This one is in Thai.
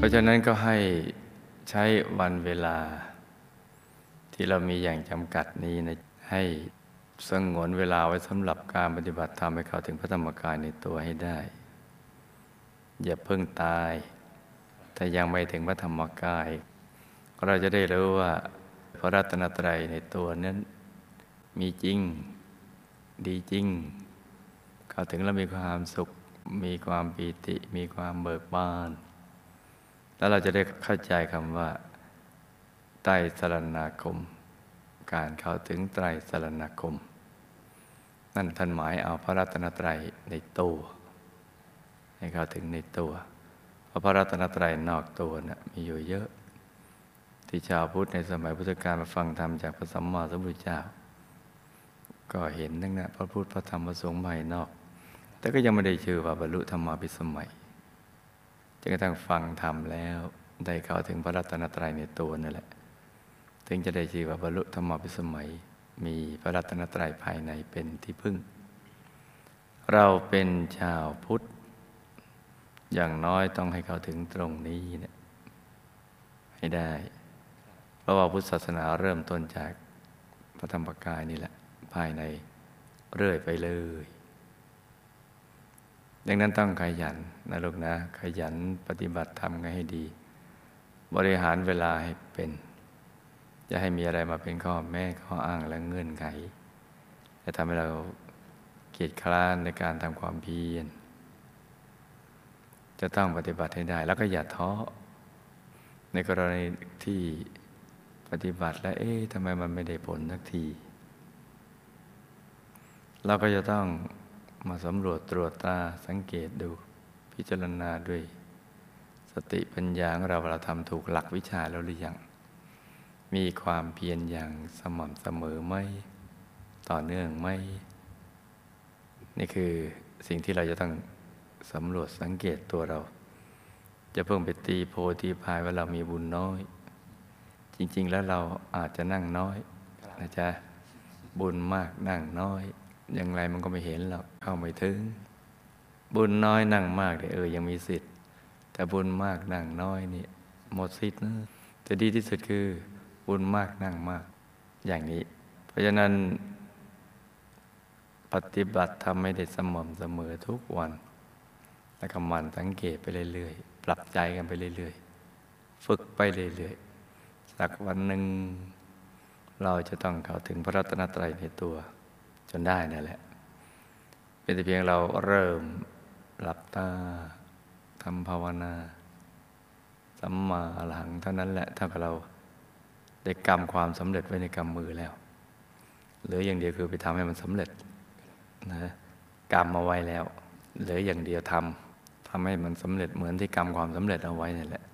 พราะฉะนั้นก็ให้ใช้วันเวลา ที่เรามีอย่างจำกัดนี้นะให้สงวนเวลาไว้สำหรับการปฏิบัติธรรมให้เข้าถึงพระธรรมกายในตัวให้ได้ อย่าเพิ่งตาย แต่ยังไม่ถึงพระธรรมกาย เราจะได้รู้ว่าพระรัตนตรัยในตัวนั้น มีจริง ดีจริง เข้าถึงแล้วมีความสุข มีความปีติ มีความเบิกบาน แล้วเราจะได้เข้าใจคำว่า ไตรสรณาคม การเข้าถึงไตรสรณาคม นั่นท่านหมายเอาพระรัตนตรัยในตัวให้เข้าถึงในตัวเพราะพระรัตนตรัยนอกตัวนะ่ะมีอยู่เยอะ ที่ชาวพุทธในสมัยพุทธกาลมาฟังธรรมจากพระสัมมาสัมพุทธเจ้า ก็เห็นนั่นนะพระพุทธพระธรรมพระสงฆ์ภายนอก แต่ก็ยังไม่ได้ชื่อว่าบรรลุธรรมาภิสมัย จนกระทั่งฟังธรรมแล้ว ได้เข้าถึงพระรัตนตรัยในตัวนั่นแหละถึงจะได้ชื่อว่าบรรลุธรรมาภิสมัย มีพระรัตนตรัยภายในเป็นที่พึ่ง เราเป็นชาวพุทธ อย่างน้อยต้องให้เขาถึงตรงนี้เนี่ยให้ได้ เพราะว่าพุทธศาสนาเริ่มต้นจากพระธรรมกายนี่แหละ ภายในเรื่อยไปเลย ดังนั้นต้องขยันนะลูกนะ ขยันปฏิบัติทำไงให้ดี บริหารเวลาให้เป็น จะให้มีอะไรมาเป็นข้อแม่ข้ออ้างและเงื่อนไข จะทำให้เราเกียจคร้านในการทำความเพียรจะต้องปฏิบัติให้ได้ แล้วก็อย่าท้อในกรณีที่ปฏิบัติแล้วเอ๊ะทำไมมันไม่ได้ผลสักที เราก็จะต้อง มาสำรวจตรวจตาสังเกตดู พิจารณาด้วย สติปัญญาของเราเราทำถูกหลักวิชาแล้วหรือยัง มีความเพียรอย่างสม่ำเสมอไหมต่อเนื่องไหมนี่คือสิ่งที่เราจะต้องสำรวจสังเกตตัวเรา จะเพิ่งไปตีโพตีพายว่าเรามีบุญน้อย จริง ๆ แล้วเราอาจจะนั่งน้อยนะจ๊ะบุญมากนั่งน้อย อย่างไรมันก็ไม่เห็นหรอก เข้าไม่ถึง บุญน้อยนั่งมากเนี่ยเออยังมีสิทธิ์ แต่บุญมากนั่งน้อยนี่หมดสิทธิ์นะแต่ดีที่สุดคือ บุญมากนั่งมาก อย่างนี้ เพราะฉะนั้น ปฏิบัติทำไม่ได้สม่ำเสมอทุกวันแล้วก็มันสังเกตไปเรื่อยๆ ปรับใจกันไปเรื่อยๆ ฝึกไปเรื่อยๆ สักวันหนึ่ง เราจะต้องเข้าถึงพระรัตนตรัยในตัว จนได้นั่นแหละ เป็นแต่เพียงเราเริ่มหลับตาทำภาวนาสัมมาหลังเท่านั้นแหละถ้ากับเราได้กรรมความสำเร็จไว้ในกรรมมือแล้วเหลืออย่างเดียวคือไปทำให้มันสำเร็จนะกรรมมาไว้แล้วเหลืออย่างเดียวทำทำให้มันสำเร็จเหมือนที่กรรมความสำเร็จเอาไว้นี่แหละ